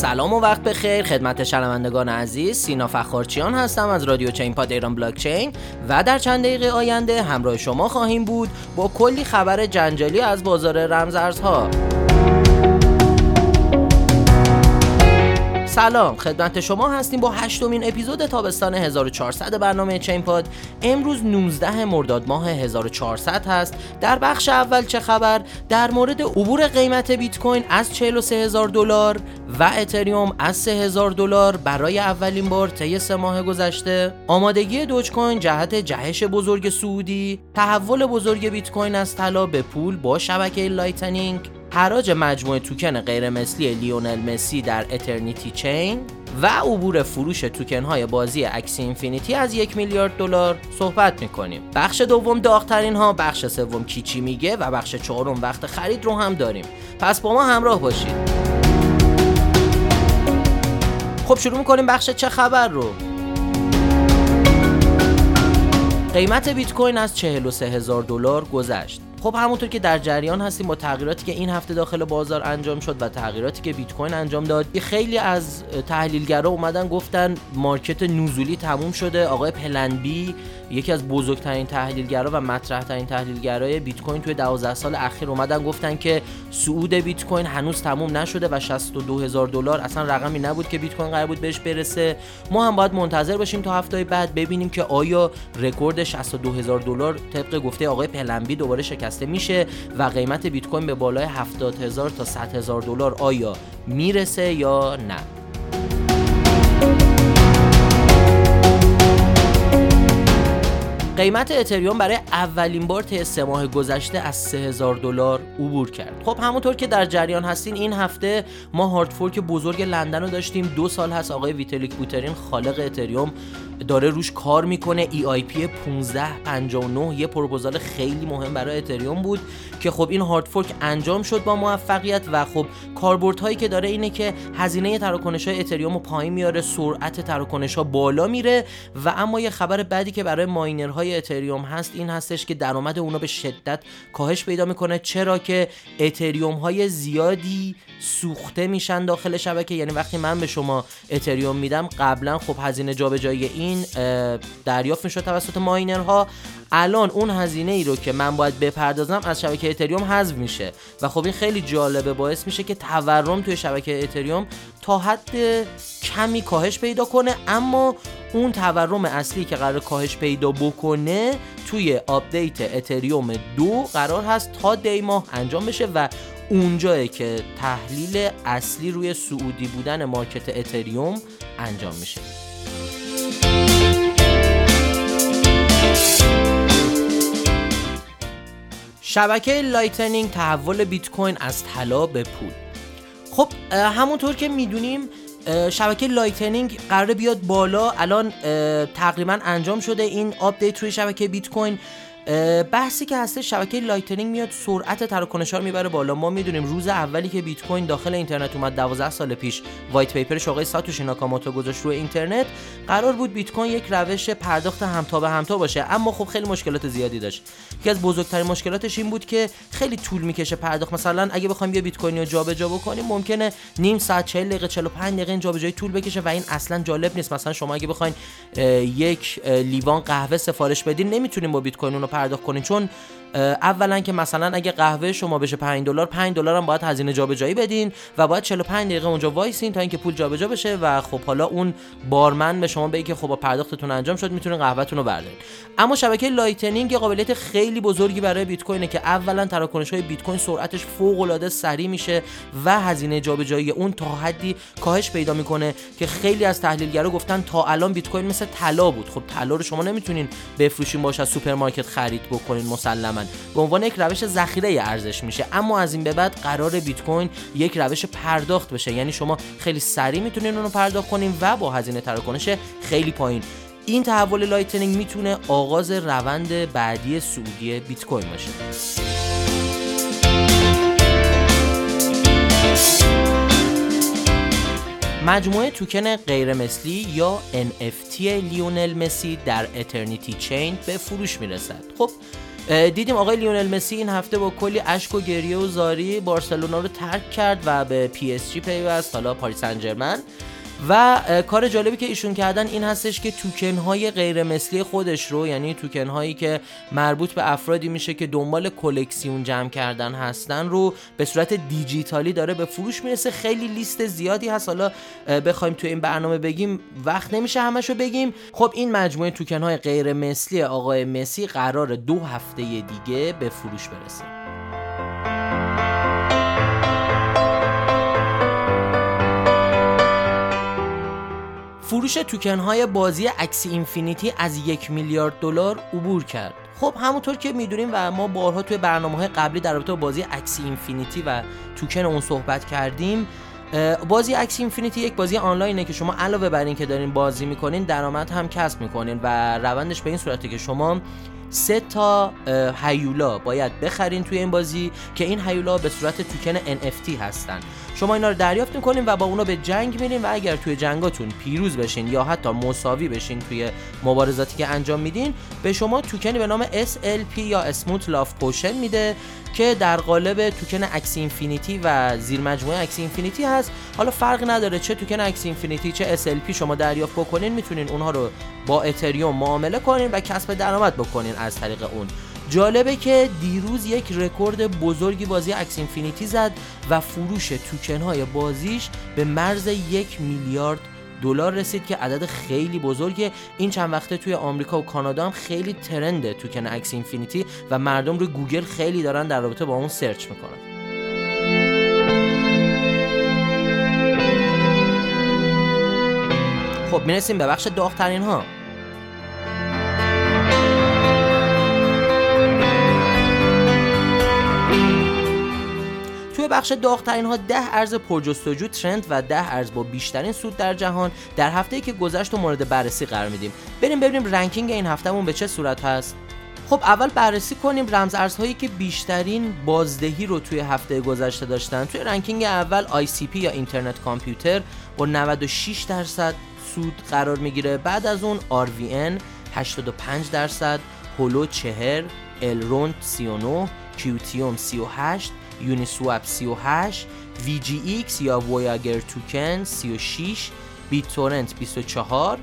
سلام و وقت بخیر. خدمت شنوندگان عزیز سینا فخارچیان هستم از رادیو چین پاد ایران بلاک چین و در چند دقیقه آینده همراه شما خواهیم بود با کلی خبر جنجالی از بازار رمزارزها. سلام خدمت شما هستیم با هشتمین اپیزود تابستان 1400 برنامه چین پاد امروز 19 مرداد ماه 1400 هست. در بخش اول چه خبر؟ در مورد عبور قیمت بیت کوین از 43000 دلار و اتریوم از 3000 دلار برای اولین بار طی سه ماه گذشته. آمادگی Dogecoin جهت جهش بزرگ صعودی. تحول بزرگ بیت کوین از طلا به پول با شبکه Lightning. حراج مجموعه توکن غیرمثلی لیونل مسی در Ethernity Chain و عبور فروش توکن های بازی Axie Infinity از یک میلیارد دلار صحبت می‌کنیم. بخش دوم داغترین ها بخش سوم کی چی میگه و بخش چهارم وقت خرید رو هم داریم. پس با ما همراه باشید. خب شروع می‌کنیم بخش چه خبر رو. قیمت بیت کوین از 43 هزار دلار گذشت. خب همونطور که در جریان هستیم با تغییراتی که این هفته داخل بازار انجام شد و تغییراتی که بیت کوین انجام داد خیلی از تحلیلگرا اومدن گفتن مارکت نزولی تموم شده. آقای پلنبی یکی از بزرگترین تحلیلگرا و مطرحترین تحلیلگرای بیت کوین توی 12 سال اخیر اومدن گفتن که صعود بیت کوین هنوز تموم نشده و 62 هزار دلار. اصلا رقمی نبود که بیت کوین قرار بود بهش برسه. ما هم باید منتظر باشیم تا هفته بعد ببینیم که آیا رکورد 62 هزار دلار طبق گفته آقای پلنبی دوباره شکسته میشه و قیمت بیت کوین به بالای 70 هزار تا 100 هزار دلار آیا می‌رسه یا نه؟ قیمت اتریوم برای اولین بار طی سه ماه گذشته از 3000 دلار عبور کرد. خب همونطور که در جریان هستین این هفته ما hard fork بزرگ لندن رو داشتیم. دو سال هست آقای ویتالیک بوترین خالق اتریوم داره روش کار می‌کنه. EIP 1559 یه پروپوزال خیلی مهم برای اتریوم بود که خب این hard fork انجام شد با موفقیت و خب کاربرد هایی که داره اینه که هزینه تراکنش های اتریوم رو پایین میاره سرعت تراکنش ها بالا میره و اما یه خبر بعدی که برای ماینرهای اتریوم هست این هستش که درآمد اونا به شدت کاهش پیدا می‌کنه. چرا که اتریوم های زیادی سوخته میشن داخل شبکه. یعنی وقتی من به شما اتریوم میدم قبلا خب هزینه جابجایی این دریافت می‌شد توسط ماینرها. الان اون هزینه ای رو که من باید بپردازم از شبکه اتریوم حذف میشه. و خب این خیلی جالبه باعث میشه که تورم توی شبکه اتریوم تا حد کمی کاهش پیدا کنه. اما اون تورم اصلی که قرار کاهش پیدا بکنه توی آپدیت اتریوم دو قرار هست تا دی ماه انجام بشه و اونجایی که تحلیل اصلی روی صعودی بودن market اتریوم انجام میشه. شبکه Lightning تحول بیت کوین از طلا به پول. خب همونطور که می‌دونیم شبکه Lightning قراره بیاد بالا. الان تقریبا انجام شده این آپدیت روی شبکه بیت کوین. بحثی که هست شبکه Lightning میاد سرعت تراکنش رو می‌بره بالا. ما می‌دونیم روز اولی که بیت کوین داخل اینترنت اومد 12 سال پیش white paper ش آقای ساتوشی ناکاموتو گذاشت روی اینترنت. قرار بود بیت کوین یک روش پرداخت همتا به همتا باشه اما خب خیلی مشکلات زیادی داشت. یکی از بزرگترین مشکلاتش این بود که خیلی طول می‌کشه پرداخت. مثلا اگه بخوایم یه بیت کوین رو جابجا بکنیم ممکنه نیم ساعت 40 دقیقه 45 دقیقه این جابجایی طول بکشه و این اصلا جالب نیست. مثلا شما اگه بخواین یک لیوان قهوه سفارش بدین نمی‌تونین با بیت کوین اونو پرداخت کنین. چون اولا که مثلا اگه قهوه شما بشه 5 دلار 5 دلار هم باید هزینه جابجایی بدین و باید 45 دقیقه اونجا وایسین تا اینکه پول جابجا بشه و خب حالا اون بارمن به شما بگه که خب پرداختتون انجام شد می‌تونین قهوهتون رو بردارین. اما شبکه Lightning قابلیت خیلی بزرگی برای بیت کوینه که اولا تراکنش های بیت کوین سرعتش فوق العاده سریع میشه و هزینه جابجایی اون تا حدی کاهش پیدا می‌کنه که خیلی از تحلیلگرا گفتن تا الان بیت کوین مثل طلا بود. خب طلا رو شما نمی‌تونین بفروشین باهاش از سوپرمارکت خرید بکنین مسلما. به عنوان یک روش ذخیره ارزش میشه. اما از این به بعد قرار بیت کوین یک روش پرداخت بشه. یعنی شما خیلی سریع می‌تونین اونو پرداخت کنین و با هزینه تراکنش خیلی پایین. این تحول Lightning می‌تونه آغاز روند بعدی صعودی بیت کوین باشه. مجموعه توکن غیرمثلی یا NFT لیونل مسی در Ethernity Chain به فروش می‌رسد. خب دیدیم آقای لیونل مسی این هفته با کلی اشک و گریه و زاری بارسلونا رو ترک کرد و به PSG پیوست. حالا پاریس سن و کار جالبی که ایشون کردن این هستش که توکن های غیر مثلی خودش رو یعنی توکن هایی که مربوط به افرادی میشه که دنبال کلکسیون جمع کردن هستن رو به صورت دیجیتالی داره به فروش می‌رسه. خیلی لیست زیادی هست. حالا بخوایم تو این برنامه بگیم. وقت نمیشه همشو بگیم. خب این مجموعه توکن های غیر مثلی آقای مسی قرار دو هفته دیگه به فروش برسه. فروش توکن های بازی Axie Infinity از یک میلیارد دلار عبور کرد. خب همونطور که می‌دونیم و ما بارها توی برنامه های قبلی در رابطه با بازی Axie Infinity و توکن اون صحبت کردیم بازی Axie Infinity یک بازی آنلاینه که شما علاوه بر این که دارین بازی می‌کنین درآمد هم کسب می‌کنین و روندش به این صورته که شما سه تا هیولا باید بخرین توی این بازی که این هیولا به صورت توکن NFT هستن. شما اینا رو دریافت می‌کنین و با اونا به جنگ میرین و اگر توی جنگاتون پیروز بشین یا حتی مساوی بشین توی مبارزاتی که انجام میدین به شما توکنی به نام SLP یا Smooth Love Potion میده که در قالب توکن Axie Infinity و زیر مجموعه Axie Infinity هست. حالا فرق نداره چه توکن Axie Infinity چه SLP شما دریافت بکنین می‌تونین اونها رو با اتریوم معامله کنین و کسب درآمد بکنین از طریق اون. جالبه که دیروز یک رکورد بزرگی بازی Axie Infinity زد و فروش توکن های بازیش به مرز یک میلیارد دلار رسید که عدد خیلی بزرگه این چند وقته توی آمریکا و کانادا هم خیلی trend ه توکن Axie Infinity و مردم رو گوگل خیلی دارن در رابطه با اون search می‌کنن. خب می‌رسیم به بخش داغترین ها توی بخش داغترین ها ده ارز پرجستجو trend و ده ارز با بیشترین سود در جهان در هفته که گذشت رو مورد بررسی قرار میدیم. بریم ببینیم ranking این هفتهمون به چه صورت هست. خب اول بررسی کنیم رمز ارزهایی که بیشترین بازدهی رو توی هفته گذشته داشتن. توی ranking اول ICP یا Internet Computer با 96 درصد سود قرار می‌گیره. بعد از اون RVN 85 درصد Holo 40 Elrond 39 Qtum 38 Uniswap 38 VGX یا Voyager Token 36 BitTorrent 24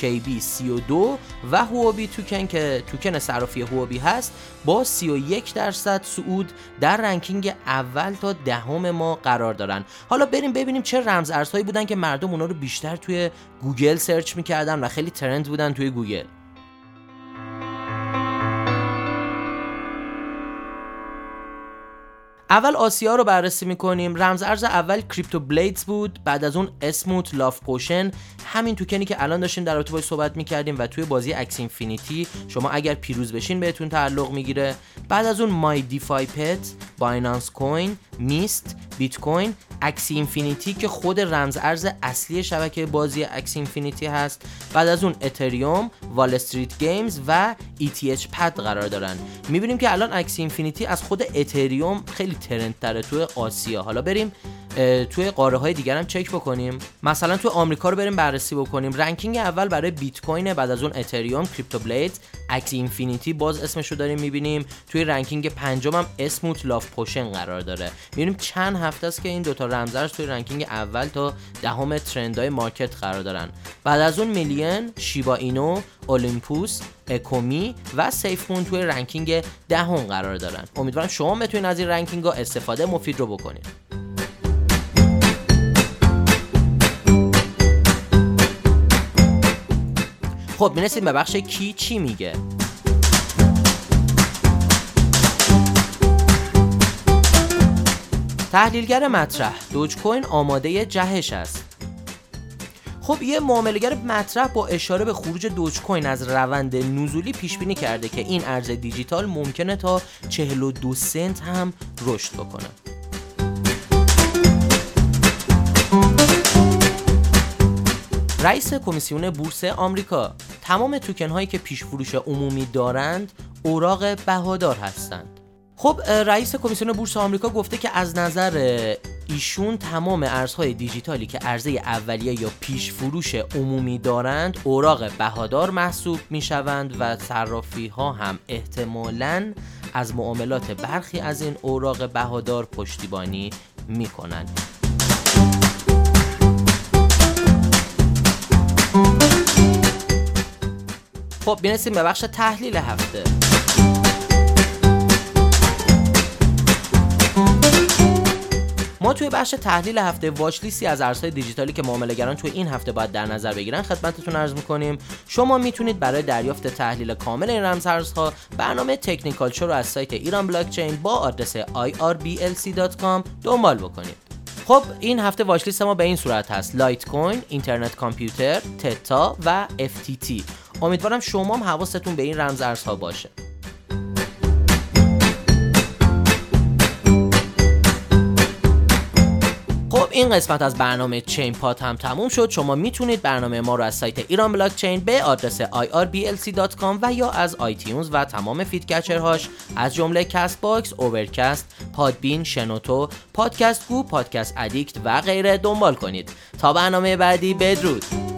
بی 32 و Huobi Token که توکن صرافی Huobi هست با 31 درصد صعود در ranking اول تا دهم ما قرار دارن. حالا بریم ببینیم چه رمز ارزهایی بودن که مردم اونا رو بیشتر توی گوگل search می‌کردن و خیلی trend بودن توی گوگل. اول آسیا رو بررسی می‌کنیم. رمز ارز اول CryptoBlades بود بعد از اون Smooth Love Potion. همین توکنی که الان داشتیم در رابطه صحبت می‌کردیم و توی بازی Axie Infinity شما اگر پیروز بشین بهتون تعلق می‌گیره. بعد از اون My DeFi Pet Binance Coin Mist بیت کوین Axie Infinity که خود رمز ارز اصلی شبکه بازی Axie Infinity هست. بعد از اون اتریوم Wall Street Games و ETHPad قرار دارن. می‌بینیم که الان Axie Infinity از خود اتریوم خیلی trend تره توی آسیا. حالا بریم توی قاره های دیگر هم چک بکنیم. مثلا توی آمریکا رو بریم بررسی بکنیم. ranking اول برای بیت کوین بعد از اون اتریوم CryptoBlades Axie Infinity باز اسمش رو داریم می‌بینیم. توی ranking پنجم هم Smooth Love Potion قرار داره. می‌بینیم چند هفته است که این دوتا رمزارز توی ranking اول تا دهم trend های market قرار دارن. بعد از اون Million Shiba Inu Olympus Ecomi و SafeMoon توی ranking دهم قرار دارن. امیدوارم شما بتونید از این ranking ها استفاده مفید رو بکنید. خب می‌رسیم به بخش کی چی میگه؟ تحلیلگر مطرح دوج کوین آماده جهش است. خب یه معاملهگر مطرح با اشاره به خروج دوج کوین از روند نزولی پیش بینی کرده که این ارز دیجیتال ممکنه تا 42 سنت هم رشد بکنه. رئیس کمیسیون بورس آمریکا تمام توکن هایی که پیش فروش عمومی دارند اوراق بهادار هستند خب رئیس کمیسیون بورس آمریکا گفته که از نظر ایشون تمام ارزهای دیجیتالی که ارزه اولیه یا پیش فروش عمومی دارند اوراق بهادار محسوب می شوند و صرافی ها هم احتمالاً از معاملات برخی از این اوراق بهادار پشتیبانی می کنند. خب بینستیم به بخش تحلیل هفته. ما توی بخش تحلیل هفته watchlist ی از ارزهای دیجیتالی که معاملهگران توی این هفته باید در نظر بگیرن خدمتتون عرض می‌کنیم. شما می‌تونید برای دریافت تحلیل کامل این رمزارزها برنامه تکنیکال رو از سایت ایران بلاکچین با آدرس irblc.com دنبال بکنید. خب این هفته watchlist ما به این صورت هست. Litecoin، Internet Computer، Theta و FTT امیدوارم شما هم حواستون به این رمز ارزها باشه. خب این قسمت از برنامه چین پات هم تموم شد. شما می‌تونید برنامه ما رو از سایت ایران بلاک چین به آدرس irblc.com و یا از iTunes و تمام podcatcher هاش از جمله Castbox، Overcast، Podbean، شنوتو، Podcast Go، Podcast Addict و غیره دنبال کنید. تا برنامه بعدی بدرود.